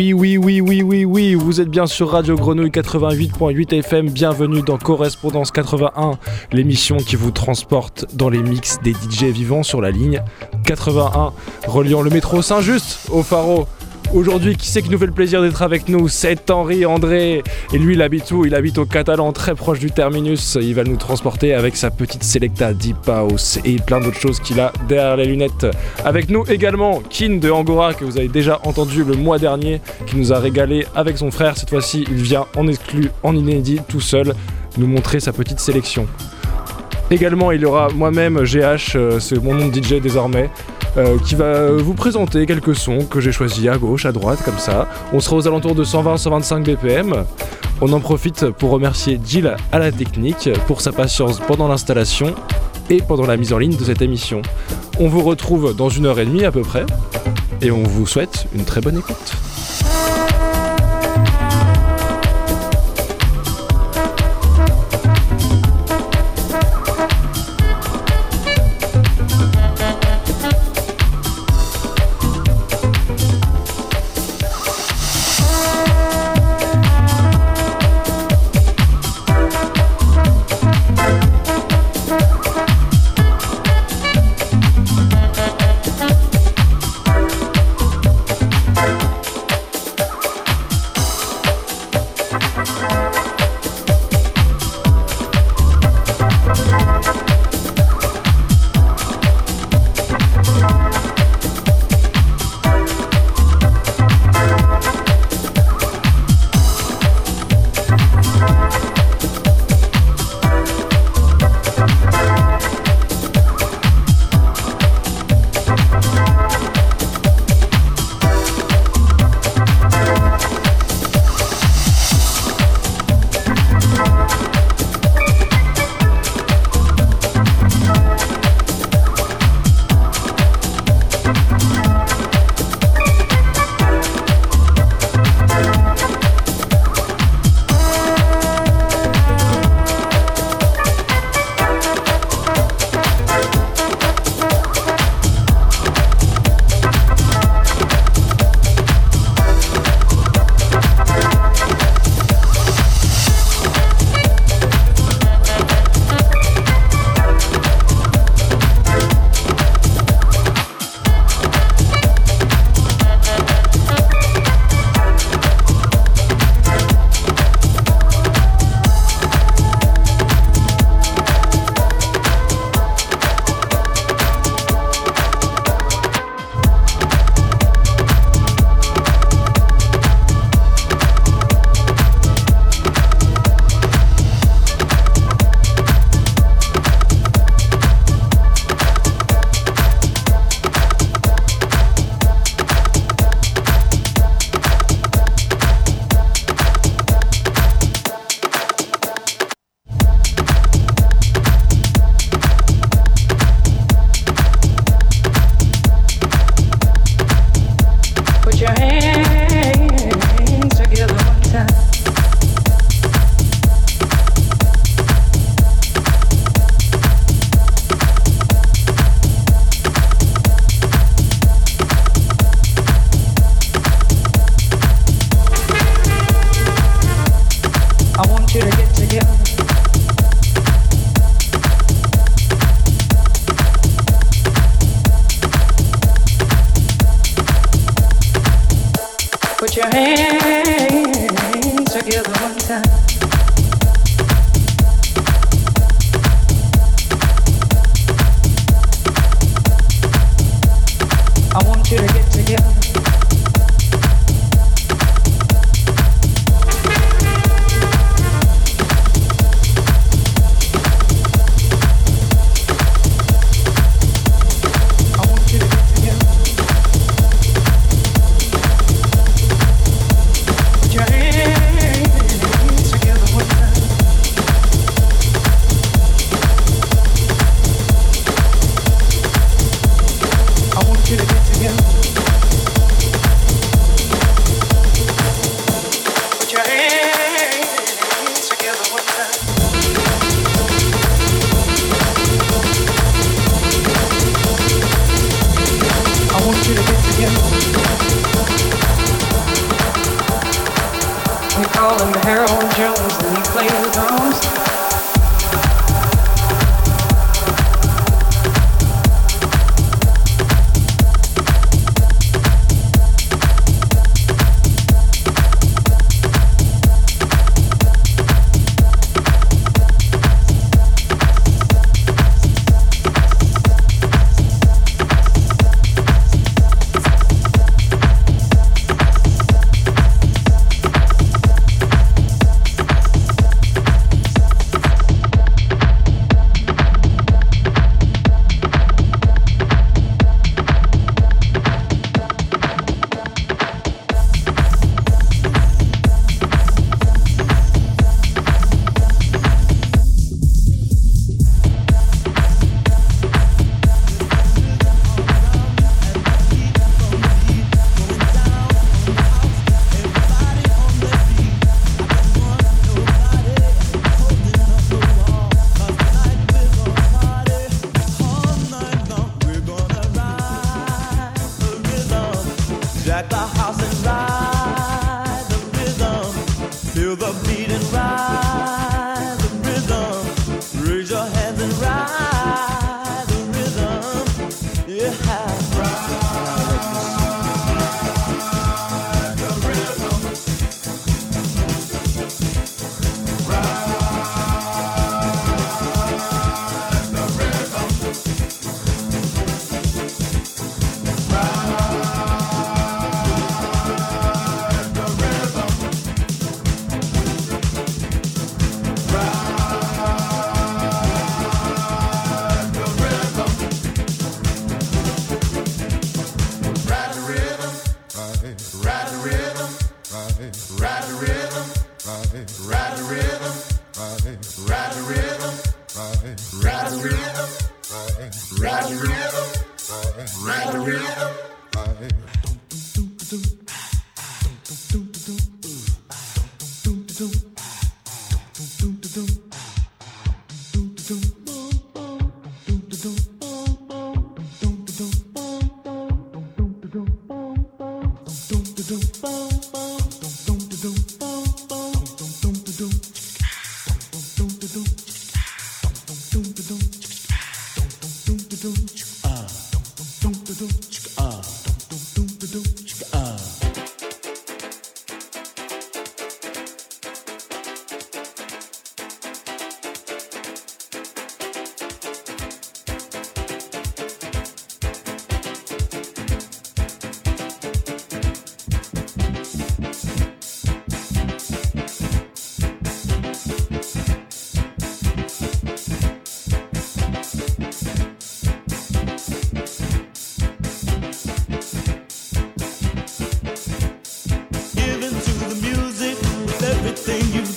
Oui, oui, oui, oui, oui, oui, vous êtes bien sur Radio Grenouille 88.8 FM, bienvenue dans Correspondance 81, l'émission qui vous transporte dans les mix des DJ vivants sur la ligne 81, reliant le métro Saint-Just au Pharo. Aujourd'hui, qui c'est qui nous fait le plaisir d'être avec nous? C'est Henri André. Et lui, il habite où? Il habite au Catalan, très proche du terminus. Il va nous transporter avec sa petite Selecta Deep House et plein d'autres choses qu'il a derrière les lunettes. Avec nous également, Kin de Angora, que vous avez déjà entendu le mois dernier, qui nous a régalé avec son frère. Cette fois-ci, il vient en exclu, en inédit, tout seul, nous montrer sa petite sélection. Également, il y aura moi-même GH, euh, c'est mon nom de DJ désormais. Euh, qui va vous présenter quelques sons que j'ai choisis à gauche, à droite, comme ça. On sera aux alentours de 120-125 BPM. On en profite pour remercier Jill à la technique pour sa patience pendant l'installation et pendant la mise en ligne de cette émission. On vous retrouve dans une heure et demie à peu près et on vous souhaite une très bonne écoute.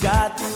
resgate.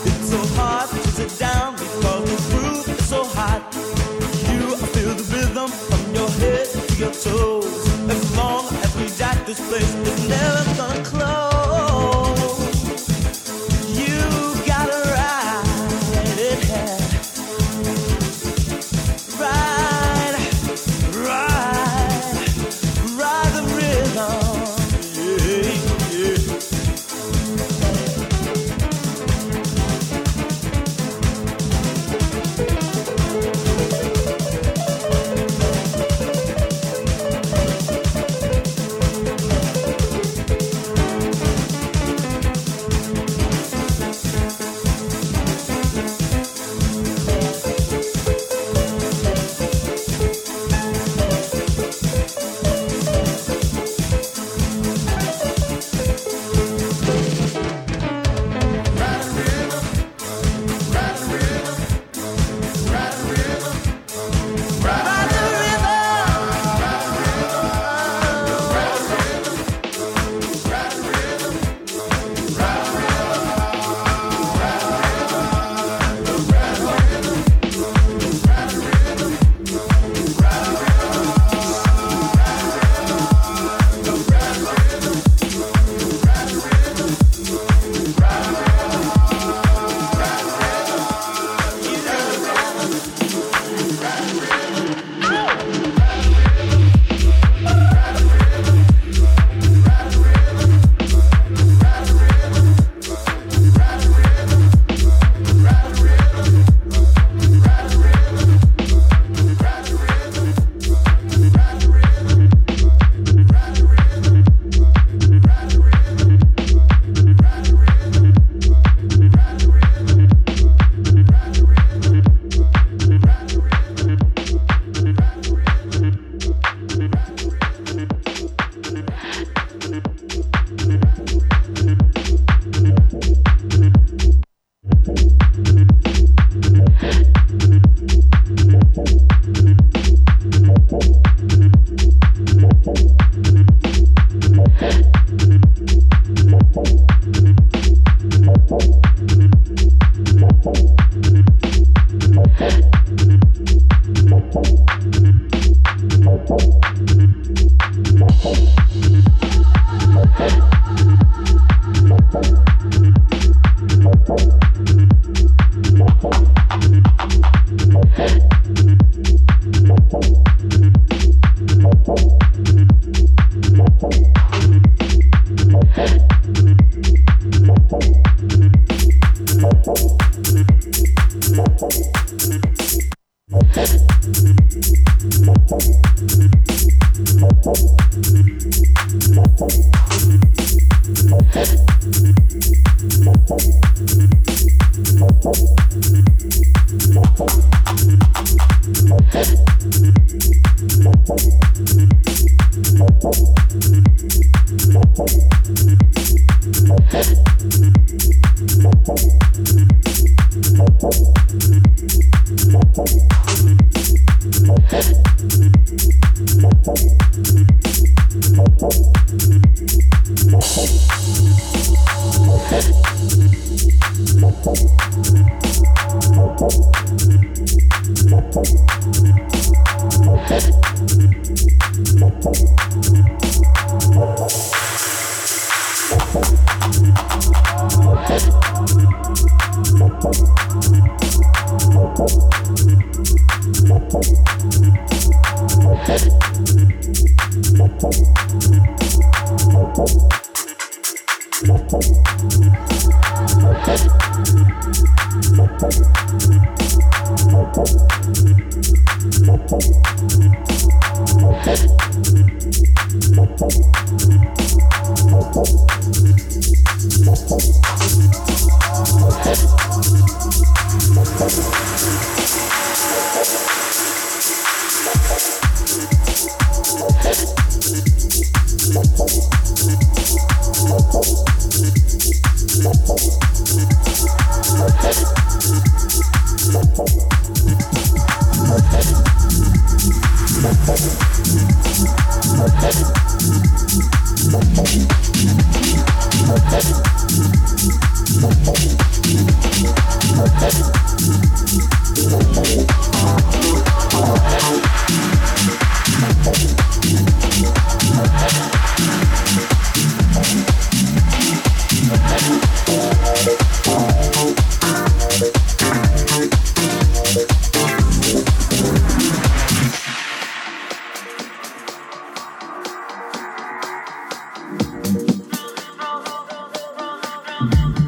hope. now.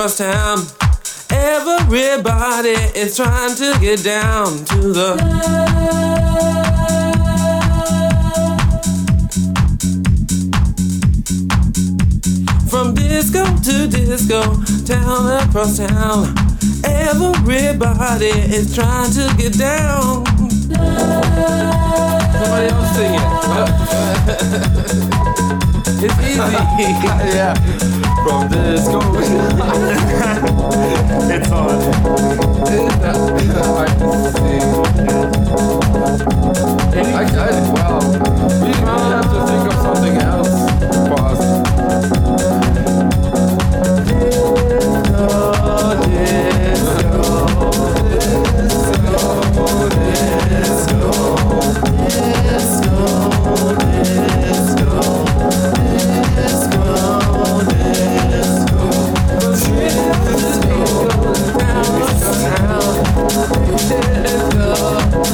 Across time. Everybody is trying to get down to the. From disco to disco, town across town. Everybody is trying to get down. Somebody else sing it. it's easy. yeah from the school. it's on. I can see. I, I, wow. We have to think of something else.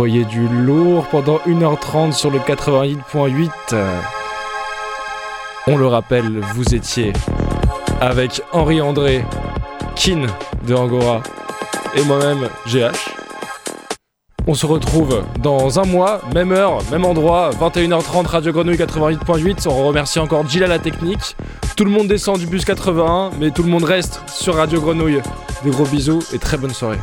envoyé du lourd pendant 1h30 sur le 88.8. On le rappelle, vous étiez avec Henri André, Kin de Angora et moi-même GH. On se retrouve dans un mois, même heure, même endroit, 21h30, Radio Grenouille 88.8. On remercie encore Jill à la technique. Tout le monde descend du bus 81, mais tout le monde reste sur Radio Grenouille. Des gros bisous et très bonne soirée.